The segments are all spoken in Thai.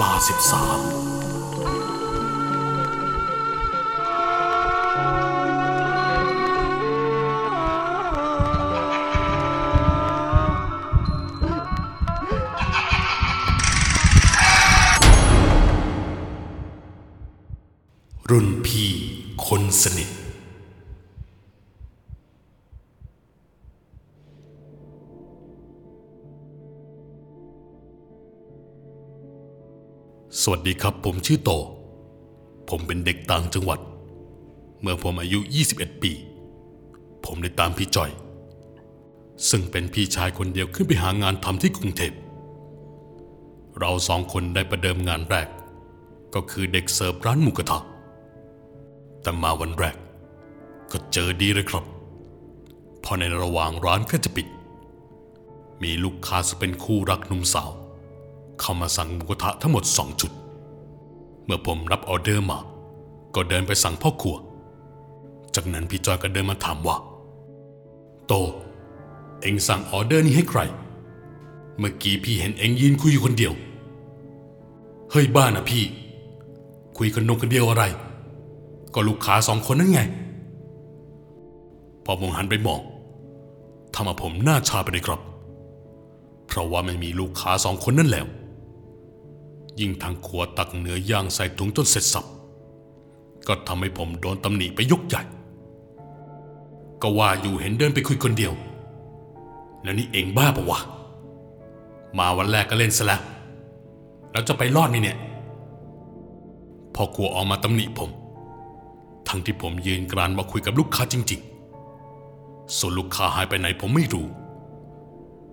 ลาสิบสามรุ่นพี่คนสนิท สวัสดีครับ ผมชื่อโต ผมเป็นเด็กต่างจังหวัด เมื่อผมอายุ 21 ปี ผมได้ตามพี่จอย ซึ่งเป็นพี่ชายคนเดียวขึ้นไปหางานทำที่กรุงเทพเราสองคนได้ประเดิมงานแรก ก็คือเด็กเสิร์ฟร้านหมูกระทะแต่มาวันแรก ก็เจอดีเลยครับ พอในระหว่างร้านก็จะปิด มีลูกค้าซึ่งเป็นคู่รักหนุ่มสาว เข้ามาสั่งหมูกระทะทั้งหมดสองชุด เมื่อผมรับออเดอร์มา ก็เดินไปสั่งพ่อครัว จากนั้นพี่จอยก็เดินมาถามว่า โต เอ็งสั่งออเดอร์นี้ให้ใคร เมื่อกี้พี่เห็นเอ็งยืนคุยอยู่คนเดียว เฮ้ยบ้านะพี่ คุยกันนกคนเดียวอะไร ก็ลูกค้าสองคนนั่นไง พอผมหันไปมองทำเอาผมหน้าชาไปเลยครับ เพราะว่าไม่มีลูกค้าสองคนนั่นแล้ว ยิ่งทางครัวตักเนื้อย่างใส่ถุงจนเสร็จสับ ก็ทำให้ผมโดนตำหนิไปยกใหญ่ ก็ว่าอยู่เห็นเดินไปคุยคนเดียว แล้วนี่เองบ้าปะวะ มาวันแรกก็เล่นซะแล้ว แล้วจะไปรอดนี่เนี่ย พอครัวออกมาตำหนิผม ทั้งที่ผมยืนกรานมาคุยกับลูกค้าจริง ๆ ส่วนลูกค้าหายไปไหนผมไม่รู้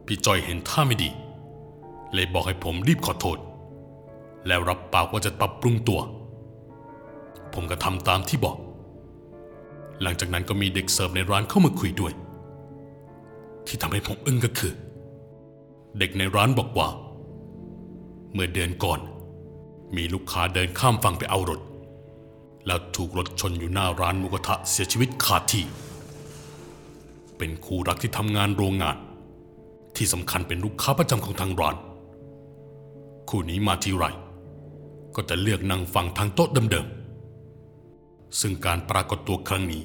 พี่จอยเห็นท่าไม่ดี เลยบอกให้ผมรีบขอโทษ แล้วรับปากว่าจะปรับปรุงตัว ผมก็ทำตามที่บอก หลังจากนั้นก็มีเด็กเสิร์ฟในร้านเข้ามาคุยด้วย ที่ทำให้ผมอึ้งก็คือ เด็กในร้านบอกว่า เมื่อเดือนก่อน มีลูกค้าเดินข้ามฝั่งไปเอารถ แล้วถูกรถชนอยู่หน้าร้านมูกระทะเสียชีวิตขาดที่ เป็นคู่รักที่ทำงานโรงงาน ที่สำคัญเป็นลูกค้าประจำของทางร้าน คู่นี้มาทีไร ก็จะเลือกนั่งฟังทางโต๊ะเดิมๆ ซึ่งการปรากฏตัวครั้งนี้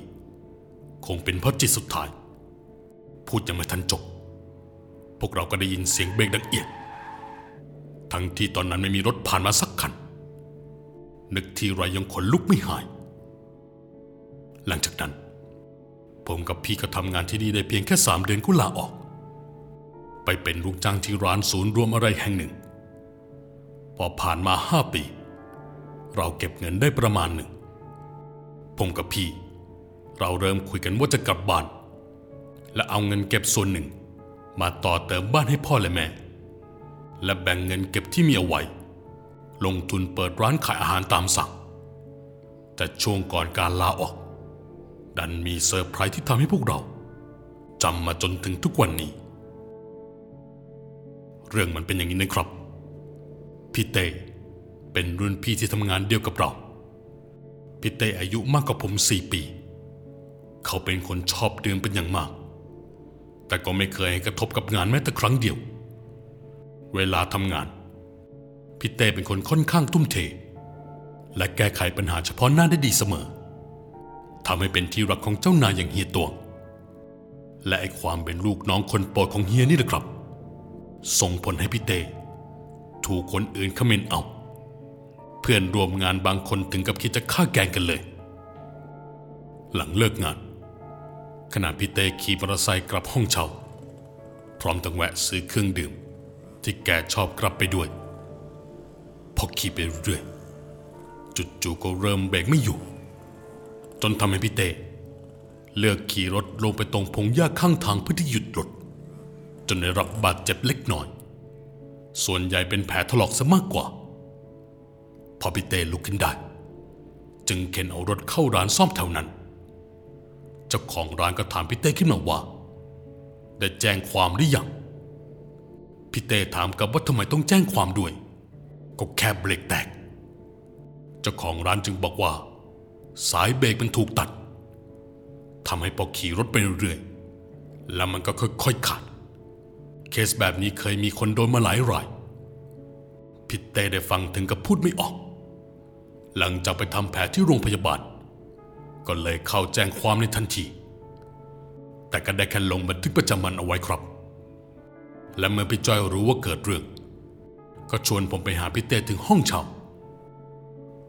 คงเป็นเพราะจิตสุดท้าย พูดยังไม่ทันจบ พวกเราก็ได้ยินเสียงเบรกดังเอียด ทั้งที่ตอนนั้นไม่มีรถผ่านมาสักคัน นึกทีไรยังขนลุกไม่หาย หลังจากนั้น ผมกับพี่ก็ทำงานที่นี่ได้เพียงแค่สามเดือนก็ลาออก ไปเป็นลูกจ้างที่ร้านศูนย์รวมอะไรแห่งหนึ่งพอผ่านมาห้าปี เราเก็บเงินได้ประมาณหนึ่ง ผมกับพี่ เราเริ่มคุยกันว่าจะกลับบ้าน และเอาเงินเก็บส่วนหนึ่ง มาต่อเติมบ้านให้พ่อและแม่ และแบ่งเงินเก็บที่มีเอาไว้ ลงทุนเปิดร้านขายอาหารตามสั่ง แต่ช่วงก่อนการลาออก ดันมีเซอร์ไพรส์ที่ทำให้พวกเราจำมาจนถึงทุกวันนี้ เรื่องมันเป็นอย่างนี้นะครับ พี่เต้ เป็นรุ่นพี่ที่ทำงานเดียวกับเรา พี่เต้อายุมากกว่าผมสี่ปี เขาเป็นคนชอบดื่มเป็นอย่างมาก แต่ก็ไม่เคยให้กระทบกับงานแม้แต่ครั้งเดียว เวลาทำงาน พี่เต้เป็นคนค่อนข้างทุ่มเท และแก้ไขปัญหาเฉพาะหน้าได้ดีเสมอทำให้เป็นที่รักของเจ้านายอย่างเฮียตวง และไอความเป็นลูกน้องคนโปรดของเฮียนี่แหละครับ ส่งผลให้พี่เต้ถูกคนอื่นคอมเมนเอา เพื่อนรวมงานบางคนถึงกับคิดจะฆ่าแกงกันเลย หลังเลิกงาน ขณะพี่เต้ขี่มอเตอร์ไซค์กลับห้องเช่า พร้อมทั้งแวะซื้อเครื่องดื่ม ที่แกชอบกลับไปด้วย พอขี่ไปเรื่อยจู่ๆก็เริ่มเบรกไม่อยู่ จนทำให้พี่เต้เลือกขี่รถลงไปตรงพงหญ้าข้างทางเพื่อที่หยุดรถจนได้รับบาดเจ็บเล็กน้อย ส่วนใหญ่เป็นแผลถลอกซะมากกว่า พอพี่เต้ลุกขึ้นได้ จึงเข็นเอารถเข้าร้านซ่อมแถวนั้น เจ้าของร้านก็ถามพี่เต้ขึ้นมาว่า ได้แจ้งความหรือยังพี่เต้ถามกับว่าทำไมต้องแจ้งความด้วย ก็แค่เบรกแตก เจ้าของร้านจึงบอกว่า สายเบรกมันถูกตัดทำให้พอขี่รถไปเรื่อยๆแล้วมันก็ค่อยๆขาด เคสแบบนี้เคยมีคนโดนมาหลายรายพพี่เต้ได้ฟังถึงกับพูดไม่ออก หลังจากไปทำแผลที่โรงพยาบาล ก็เลยเข้าแจ้งความในทันที แต่ก็ได้แค่ลงบันทึกประจำวันเอาไว้ครับ และเมื่อพี่จอยรู้ว่าเกิดเรื่อง ก็ชวนผมไปหาพี่เต้ถึงห้องเช่า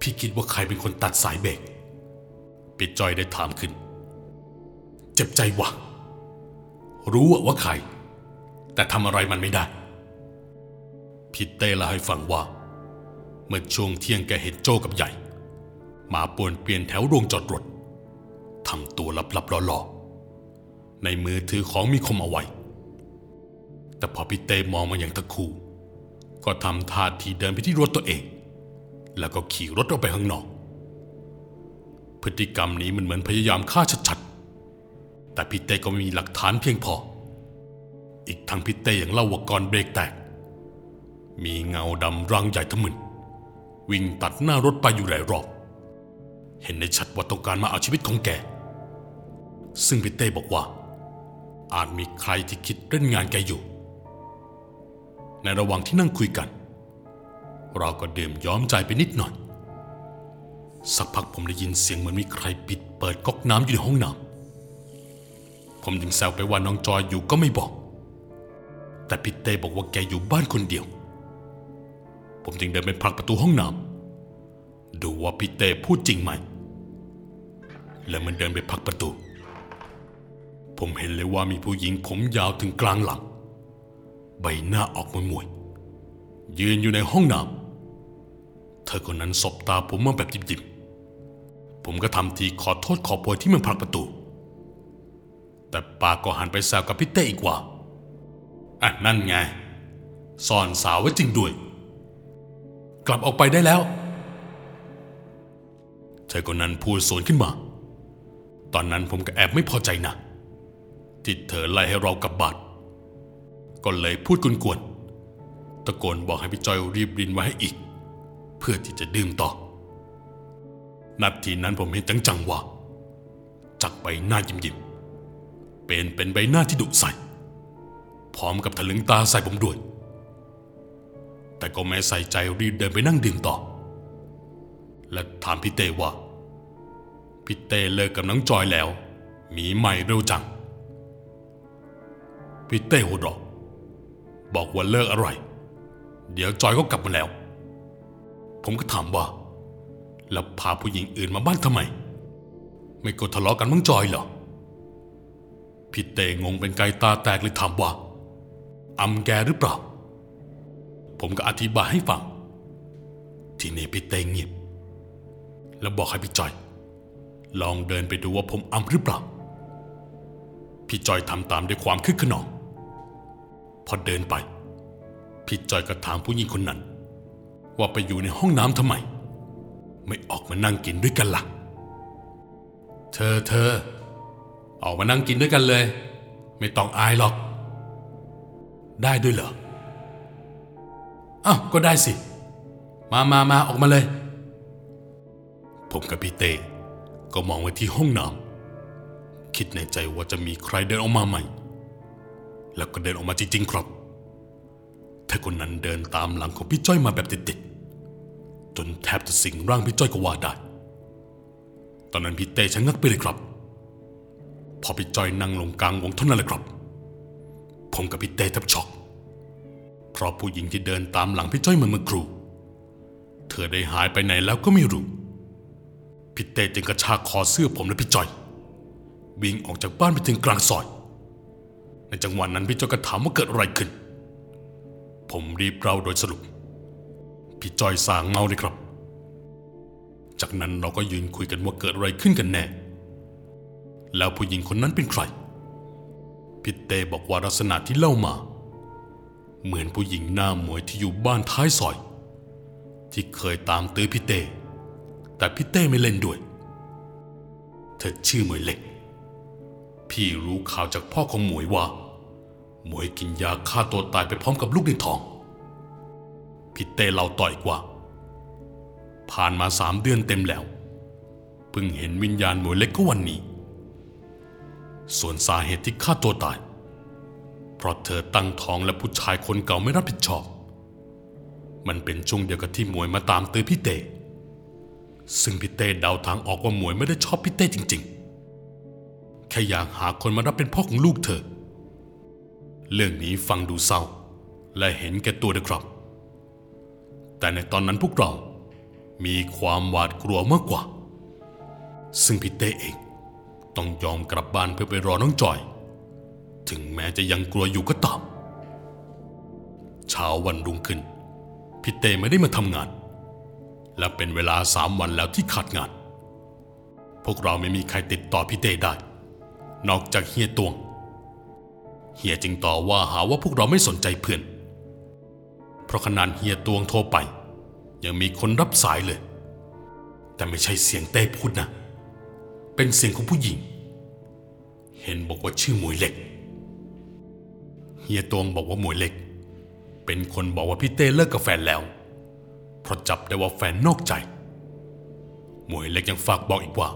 พี่คิดว่าใครเป็นคนตัดสายเบรกพี่จอยได้ถามขึ้น เจ็บใจวะรู้ว่าว่าใคร แต่ทำอะไรมันไม่ได้พี่เต้เล่าให้ฟังว่า เมื่อช่วงเที่ยงแกเห็นโจกับใหญ่ มาป่วนเปลี่ยนแถวโรงจอดรถทำตัวลับๆล่อๆในมือถือของมีคมเอาไว้ แต่พอพี่เต้มองมาอย่างตะคู ก็ทำท่าทีเดินไปที่รถตัวเอง แล้วก็ขี่รถออกไปข้างนอก พฤติกรรมนี้มันเหมือนพยายามฆ่าชัดๆ แต่พี่เต้ก็ไม่มีหลักฐานเพียงพอ อีกทั้งพี่เต้ยังเล่าว่าก่อนเบรกแตก มีเงาดำร่างใหญ่ทะมึน วิ่งตัดหน้ารถไปอยู่หลายรอบ เห็นได้ชัดว่าต้องการมาเอาชีวิตของแก ซึ่งพี่เต้บอกว่า อาจมีใครที่คิดเล่นงานแกอยู่ ในระหว่างที่นั่งคุยกัน เราก็ดื่มย้อมใจไปนิดหน่อย สักพักผมได้ยินเสียงเหมือนมีใครปิดเปิดก๊อกน้ำอยู่ในห้องน้ำผมจึงแซวไปว่าน้องจอยอยู่ก็ไม่บอก แต่พี่เต้บอกว่าแกอยู่บ้านคนเดียว ผมจึงเดินไปผลักประตูห้องน้ำดูว่าพี่เต้พูดจริงไหม แล้วมันเดินไปผลักประตู ผมเห็นเลยว่ามีผู้หญิงผมยาวถึงกลางหลัง ใบหน้าออกมวยมวยๆยืนอยู่ในห้องน้ำเธอคนนั้นสบตาผมมาแบบยิบๆผมก็ทำทีขอโทษขอโพยที่มันผลักประตู แต่ปากก็หันไปแซวกับพี่เต้อีกว่าอะนั่นไงซ่อนสาวไว้จริงด้วย กลับออกไปได้แล้วเธอคนนั้นพูดสวนขึ้นมา ตอนนั้นผมก็แอบไม่พอใจนะที่เธอไล่ให้เรากลับบ้านก็เลยพูดกวนๆตะโกนบอกให้พี่จอยรีบรินไว้ให้อีก เพื่อที่จะดื่มต่อนาทีนั้นผมเห็นจังๆว่าจากใบหน้ายิ้มๆเป็นเป็นใบหน้าที่ดุใส่พร้อมกับถลึงตาใส่ผมด้วย แต่ก็ไม่ใส่ใจรีบเดินไปนั่งดื่มต่อ และถามพี่เต้ว่าพี่เต้เลิกกับน้องจอยแล้ว มีใหม่เร็วจังพี่เต้หัวเราะบอกว่าเลิกอะไร เดี๋ยวจอยก็กลับมาแล้ว ผมก็ถามว่า แล้วพาผู้หญิงอื่นมาบ้านทำไม ไม่กดทะเลาะกันมั้งจอยเหรอพี่เต้งงเป็นไก่ตาแตกเลยถามว่าอำแกหรือเปล่า ผมก็อธิบายให้ฟัง ทีนี้พี่เต้เงียบ แล้วบอกให้พี่จอย ลองเดินไปดูว่าผมอำหรือเปล่า พี่จอยทำตามด้วยความคึกขนอง พอเดินไป พี่จอยก็ถามผู้หญิงคนนั้น ว่าไปอยู่ในห้องน้ำทำไม ไม่ออกมานั่งกินด้วยกันละ่ะ เธอเธอ ออกมานั่งกินด้วยกันเลย ไม่ต้องอายหรอก ได้ด้วยเหรอ อ้าวก็ได้สิ มามามาออกมาเลย ผมกับพี่เต้ก็มองไปที่ห้องน้ำคิดในใจว่าจะมีใครเดินออกมาใหม่ แล้วก็เดินออกมาจริงๆครับเธอคนนั้นเดินตามหลังของพี่จ้อยมาแบบติดๆจนแทบจะสิงร่างพี่จ้อยก็ว่าได้ ตอนนั้นพี่เต้ชะงักไปเลยครับ พอพี่จ้อยนั่งลงกลางวงเท่านั้นแหละครับ ผมกับพี่เต้แทบช็อก เพราะผู้หญิงที่เดินตามหลังพี่จ้อยมาเมื่อครู่เธอได้หายไปไหนแล้วก็ไม่รู้พี่เต้จึงกระชากคอเสื้อผมและพี่จ้อย วิ่งออกจากบ้านไปถึงกลางซอย ในจังหวะนั้นพี่จ้อยก็ถามว่าเกิดอะไรขึ้น ผมรีบเล่าโดยสรุป พี่จ้อยสางเมาเลยครับ จากนั้นเราก็ยืนคุยกันว่าเกิดอะไรขึ้นกันแน่ แล้วผู้หญิงคนนั้นเป็นใครพี่เต้บอกว่าลักษณะที่เล่ามา เหมือนผู้หญิงหน้าหมวยที่อยู่บ้านท้ายซอย ที่เคยตามตื้อพี่เต้ แต่พี่เต้ไม่เล่นด้วย เธอชื่อหมวยเล็ก พี่รู้ข่าวจากพ่อของหมวยว่า หมวยกินยาฆ่าตัวตายไปพร้อมกับลูกในท้อง พี่เต้เล่าต่ออีกว่า ผ่านมาสามเดือนเต็มแล้ว เพิ่งเห็นวิญญาณหมวยเล็กก็วันนี้ ส่วนสาเหตุที่ฆ่าตัวตาย เพราะเธอตั้งท้องและผู้ชายคนเก่าไม่รับผิดชอบ มันเป็นช่วงเดียวกับที่หมวยมาตามตื้อพี่เต้ซึ่งพี่เต้เดาทางออกว่าหมวยไม่ได้ชอบพี่เต้จริง ๆ แค่อยากหาคนมารับเป็นพ่อของลูกเธอ เรื่องนี้ฟังดูเศร้า และเห็นแก่ตัวนะครับ แต่ในตอนนั้นพวกเรามีความหวาดกลัวมากกว่า ซึ่งพี่เต้เองต้องยอมกลับบ้านเพื่อไปรอน้องจอย ถึงแม้จะยังกลัวอยู่ก็ตามเช้าวันรุ่งขึ้น พี่เต้ไม่ได้มาทำงาน และเป็นเวลาสามวันแล้วที่ขาดงาน พวกเราไม่มีใครติดต่อพี่เต้ได้ นอกจากเฮียตวง เฮียจึงต่อว่าหาว่าพวกเราไม่สนใจเพื่อน เพราะขนาดเฮียตวงโทรไป ยังมีคนรับสายเลย แต่ไม่ใช่เสียงเต้พูดนะ เป็นเสียงของผู้หญิง เห็นบอกว่าชื่อหมวยเหล็ก เฮียตวงบอกว่าหมวยเล็ก เป็นคนบอกว่าพี่เต้เลิกกับแฟนแล้ว เพราะจับได้ว่าแฟนนอกใจ หมวยเล็กยังฝากบอกอีกว่า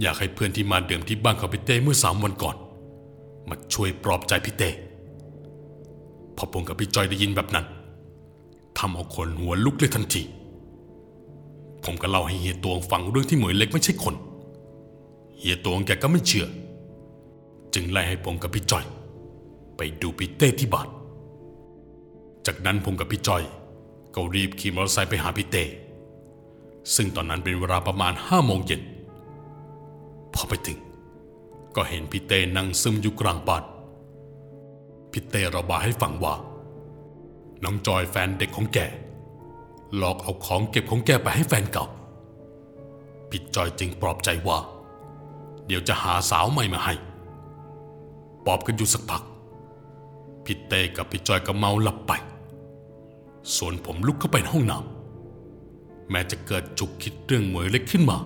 อยากให้เพื่อนที่มาดื่มที่บ้านของพี่เต้เมื่อสามวันก่อน มาช่วยปลอบใจพี่เต้พอผมกับพี่จอยได้ยินแบบนั้นทำเอาคนหัวลุกเลยทันที ผมก็เล่าให้เฮียตวงฟังเรื่องที่หมวยเล็กไม่ใช่คน เฮียตวงแกก็ไม่เชื่อ จึงไล่ให้ผมกับพี่จอย ไปดูพี่เต้ที่บ้านจากนั้นผมกับพี่จอยก็รีบขี่มอเตอร์ไซค์ไปหาพี่เต้ ซึ่งตอนนั้นเป็นเวลาประมาณห้าโมงเย็นพอไปถึง ก็เห็นพี่เต้นั่งซึมอยู่กลางบ้านพี่เต้ระบายให้ฟังว่า น้องจอยแฟนเด็กของแกหลอกเอาของเก็บของแกไปให้แฟนเก่าพี่จอยจึงปลอบใจว่า เดี๋ยวจะหาสาวใหม่มาให้ ปอบกันอยู่สักพัก พี่เต้กับพี่จอยก็เมาหลับไป ส่วนผมลุกเข้าไปในห้องน้ำแม้จะเกิดจุกคิดเรื่องหมวยเล็กขึ้นมา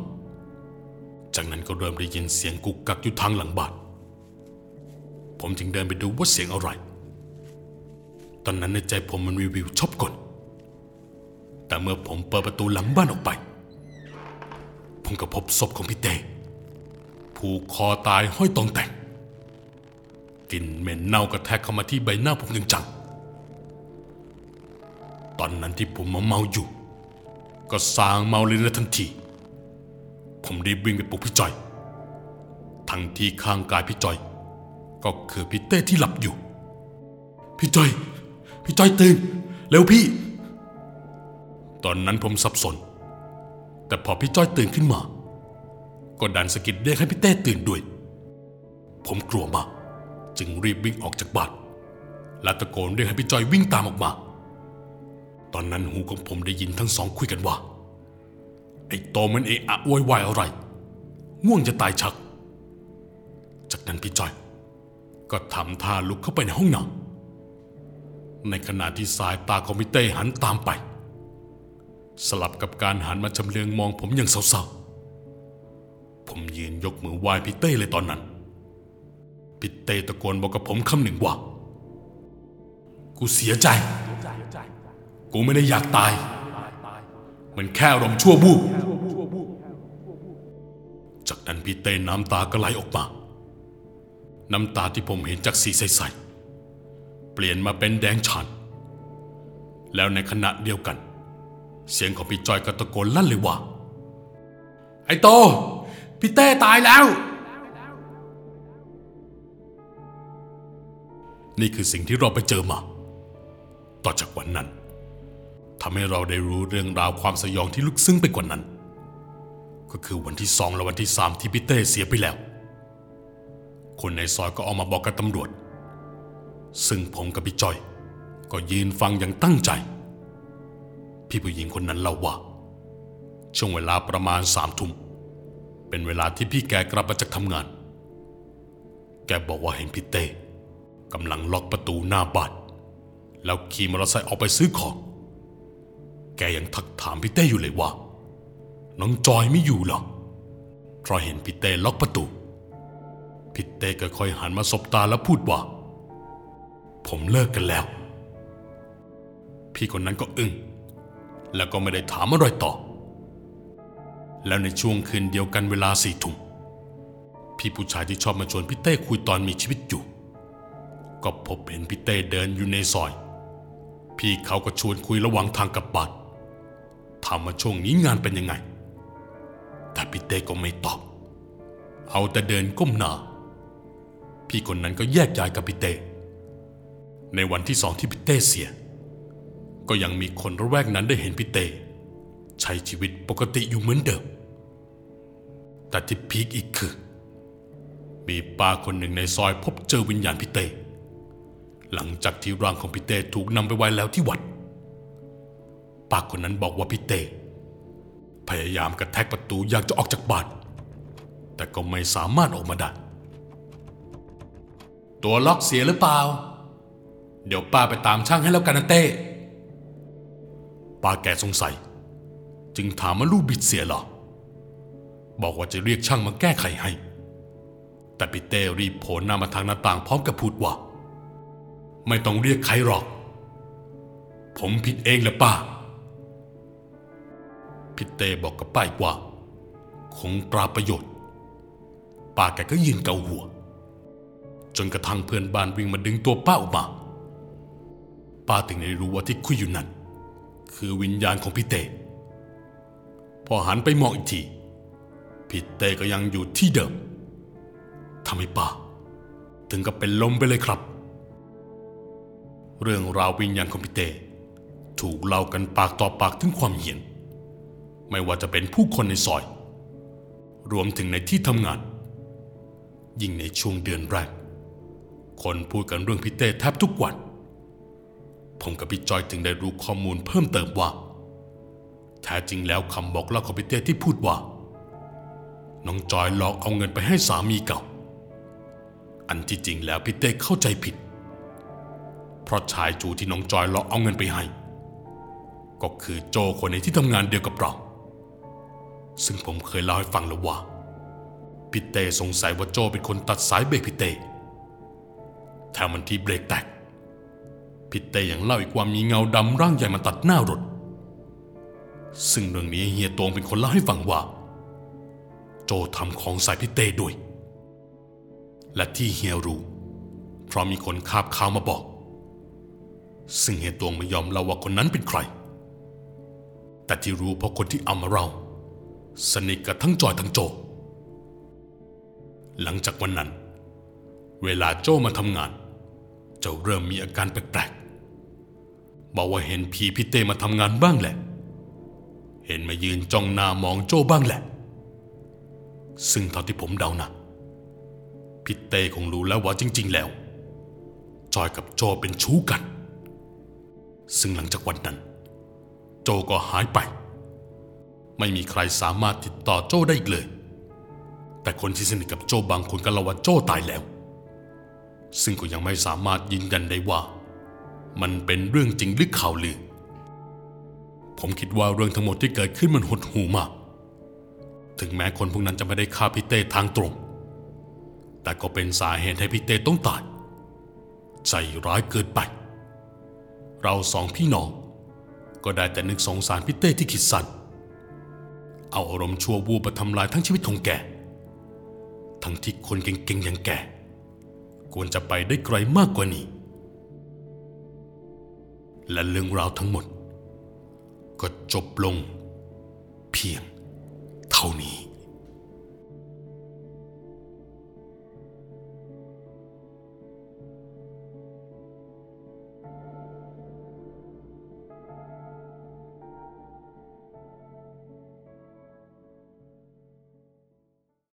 จากนั้นก็เริ่มได้ยินเสียงกุกกักอยู่ทางหลังบ้านผมจึงเดินไปดูว่าเสียงอะไร ตอนนั้นในใจผมมันวิววิวชอบกลแต่เมื่อผมเปิดประตูหลังบ้านออกไป ผมก็พบศพของพี่เต้ผูกคอตายห้อยตองแต่ง ลิ่นเหม็นเน่ากระแทกเข้ามาที่ใบหน้าผมอย่างจัง ตอนนั้นที่ผมมาเมาอยู่ ก็สางเมาเลยนะทันที ผมรีบวิ่งไปปลุกพี่จอย ทั้งที่ข้างกายพี่จอย ก็คือพี่เต้ที่หลับอยู่ พี่จอย พี่จอยตื่นเร็วพี่ ตอนนั้นผมสับสน แต่พอพี่จ้อยตื่นขึ้นมา ก็ดันสะกิดเรียกให้พี่เต้ตื่นด้วย ผมกลัวมาก จึงรีบวิ่งออกจากบ้านและตะโกนเรียกให้พี่จอยวิ่งตามออกมา ตอนนั้นหูของผมได้ยินทั้งสองคุยกันว่า ไอ้โตมันเอะอะโวยวายอะไร ง่วงจะตายชัก จากนั้นพี่จอย ก็ทำท่าลุกเข้าไปในห้องน้ำในขณะที่สายตาของพี่เต้หันตามไป สลับกับการหันมาชำเลืองมองผมอย่างเศร้าๆผมยืนยกมือไหว้พี่เต้เลยตอนนั้น พี่เตตะโกนบอกกับผมคำหนึ่งว่า กูเสียใจ กูไม่ได้อยากตาย มันแค่อารมณ์ชั่ววูบจากนั้นพี่เต้น้ำตาก็ไหลออกมา น้ำตาที่ผมเห็นจากสีใสๆเปลี่ยนมาเป็นแดงฉานแล้วในขณะเดียวกัน เสียงของพี่จอยก็ตะโกนลั่นเลยว่า ไอ้โต พี่เต้ตายแล้ว นี่คือสิ่งที่เราไปเจอมา ต่อจากวันนั้นทำให้เราได้รู้เรื่องราวความสยองที่ลึกซึ้งไปกว่านั้น ก็คือวันที่สองและวันที่สามที่พี่เต้เสียไปแล้ว คนในซอยก็ออกมาบอกกับตำรวจ ซึ่งผมกับพี่จอย ก็ยืนฟังอย่างตั้งใจ พี่ผู้หญิงคนนั้นเล่าว่า ช่วงเวลาประมาณสามทุ่มเป็นเวลาที่พี่แกกลับมาจากทำงาน แกบอกว่าเห็นพี่เต้ กำลังล็อกประตูหน้าบ้านแล้วขี่มอเตอร์ไซค์ออกไปซื้อของ แกยังทักถามพี่เต้อยู่เลยว่า น้องจอยไม่อยู่หรอเพราะเห็นพี่เต้ล็อกประตู พี่เต้ก็ค่อยหันมาสบตาแล้วพูดว่า ผมเลิกกันแล้ว พี่คนนั้นก็อึง้งแล้วก็ไม่ได้ถามอะไรต่อ แล้วในช่วงคืนเดียวกันเวลาสี่ทุ่มพี่ผู้ชายที่ชอบมาชวนพี่เต้คุยตอนมีชีวิตอยู่ ก็พบเห็นพี่เต้เดินอยู่ในซอย พี่เขาก็ชวนคุยระหว่างทางกับบ้านถามว่าช่วงนี้งานเป็นยังไง แต่พี่เต้ก็ไม่ตอบ เอาแต่เดินก้มหน้า พี่คนนั้นก็แยกย้ายกับพี่เต้ ในวันที่สองที่พี่เต้เสีย ก็ยังมีคนระแวกนั้นได้เห็นพี่เต้ใช้ชีวิตปกติอยู่เหมือนเดิม แต่ที่พีคอีกคือ มีป้าคนหนึ่งในซอยพบเจอวิญญาณพี่เต้ หลังจากที่ร่างของพี่เต้ถูกนำไปไว้แล้วที่วัดป้าคนนั้นบอกว่าพี่เต้พยายามกระแทกประตูอยากจะออกจากบ้าน แต่ก็ไม่สามารถออกมาได้ ตัวล็อกเสียหรือเปล่า เดี๋ยวป้าไปตามช่างให้แล้วกันนะเต้ ป้าแกสงสัย จึงถามว่าลูกบิดเสียหรอ บอกว่าจะเรียกช่างมาแก้ไขให้ แต่พี่เต้รีบโผล่หน้ามาทางหน้าต่างพร้อมกับพูดว่า ไม่ต้องเรียกใครหรอก ผมผิดเองแหละป้าพี่เตบอกกับป้าอีกว่า คงปราประโยชน์ ป้าแกก็ยืนเกาหัว จนกระทั่งเพื่อนบ้านวิ่งมาดึงตัวป้าออกมา ป้าถึงได้รู้ว่าที่คุยอยู่นั้น คือวิญญาณของพี่เต พอหันไปมองอีกทีพี่เตก็ยังอยู่ที่เดิมทำให้ป้า ถึงกับเป็นลมไปเลยครับ เรื่องราววิญญาณของพี่เต้ถูกเล่ากันปากต่อปากถึงความเหี้ยน ไม่ว่าจะเป็นผู้คนในซอย รวมถึงในที่ทำงาน ยิ่งในช่วงเดือนแรก คนพูดกันเรื่องพี่เต้แทบทุกวัน ผมกับพี่จอยถึงได้รู้ข้อมูลเพิ่มเติมว่า แท้จริงแล้วคำบอกเล่าของพี่เต้ที่พูดว่า น้องจอยหลอกเอาเงินไปให้สามีเก่า อันที่จริงแล้วพี่เต้เข้าใจผิด เพราะชายจูที่น้องจอยหลอกเอาเงินไปให้ ก็คือโจคนในที่ทำงานเดียวกับเรา ซึ่งผมเคยเล่าให้ฟังแล้วว่าพี่เต้สงสัยว่าโจเป็นคนตัดสายเบรกพี่เต้แถมมันที่เบรกแตกพี่เต้ยังเล่าอีกว่ามีเงาดำร่างใหญ่มาตัดหน้ารถ ซึ่งเรื่องนี้เฮียตวงเป็นคนเล่าให้ฟังว่า โจทำของใส่พี่เต้ด้วย และที่เฮียรู้เพราะมีคนคาบข่าวมาบอก ซึ่งเฮตวงไม่ยอมเล่าว่าคนนั้นเป็นใคร แต่ที่รู้เพราะคนที่เอามาเราสนิทกับทั้งจอยทั้งโจ หลังจากวันนั้น เวลาโจมาทำงาน เจ้าเริ่มมีอาการแปลกๆบอกว่าเห็นผีพี่เต้มาทำงานบ้างแหละ เห็นมายืนจ้องหน้ามองโจบ้างแหละ ซึ่งเท่าที่ผมเดานะพี่เต้คงรู้แล้วว่าจริง ๆ แล้ว จอยกับโจเป็นชู้กัน ซึ่งหลังจากวันนั้น โจก็หายไป ไม่มีใครสามารถติดต่อโจได้อีกเลย แต่คนที่สนิทกับโจบางคนก็เล่าว่าโจตายแล้ว ซึ่งก็ยังไม่สามารถยืนยันได้ว่า มันเป็นเรื่องจริงหรือข่าวลือ ผมคิดว่าเรื่องทั้งหมดที่เกิดขึ้นมันหดหูมาก ถึงแม้คนพวกนั้นจะไม่ได้ฆ่าพี่เต้ทางตรง แต่ก็เป็นสาเหตุให้พี่เต้ต้องตาย ใจร้ายเกินไป เราสองพี่น้อง ก็ได้แต่นึกสงสารพี่เต้ที่คิดสั้นเอาอารมณ์ชั่ววูบมาทำลายทั้งชีวิตของแก ทั้งที่คนเก่งๆอย่างแก ควรจะไปได้ไกลมากกว่านี้ และเรื่องราวทั้งหมด ก็จบลง เพียงเท่านี้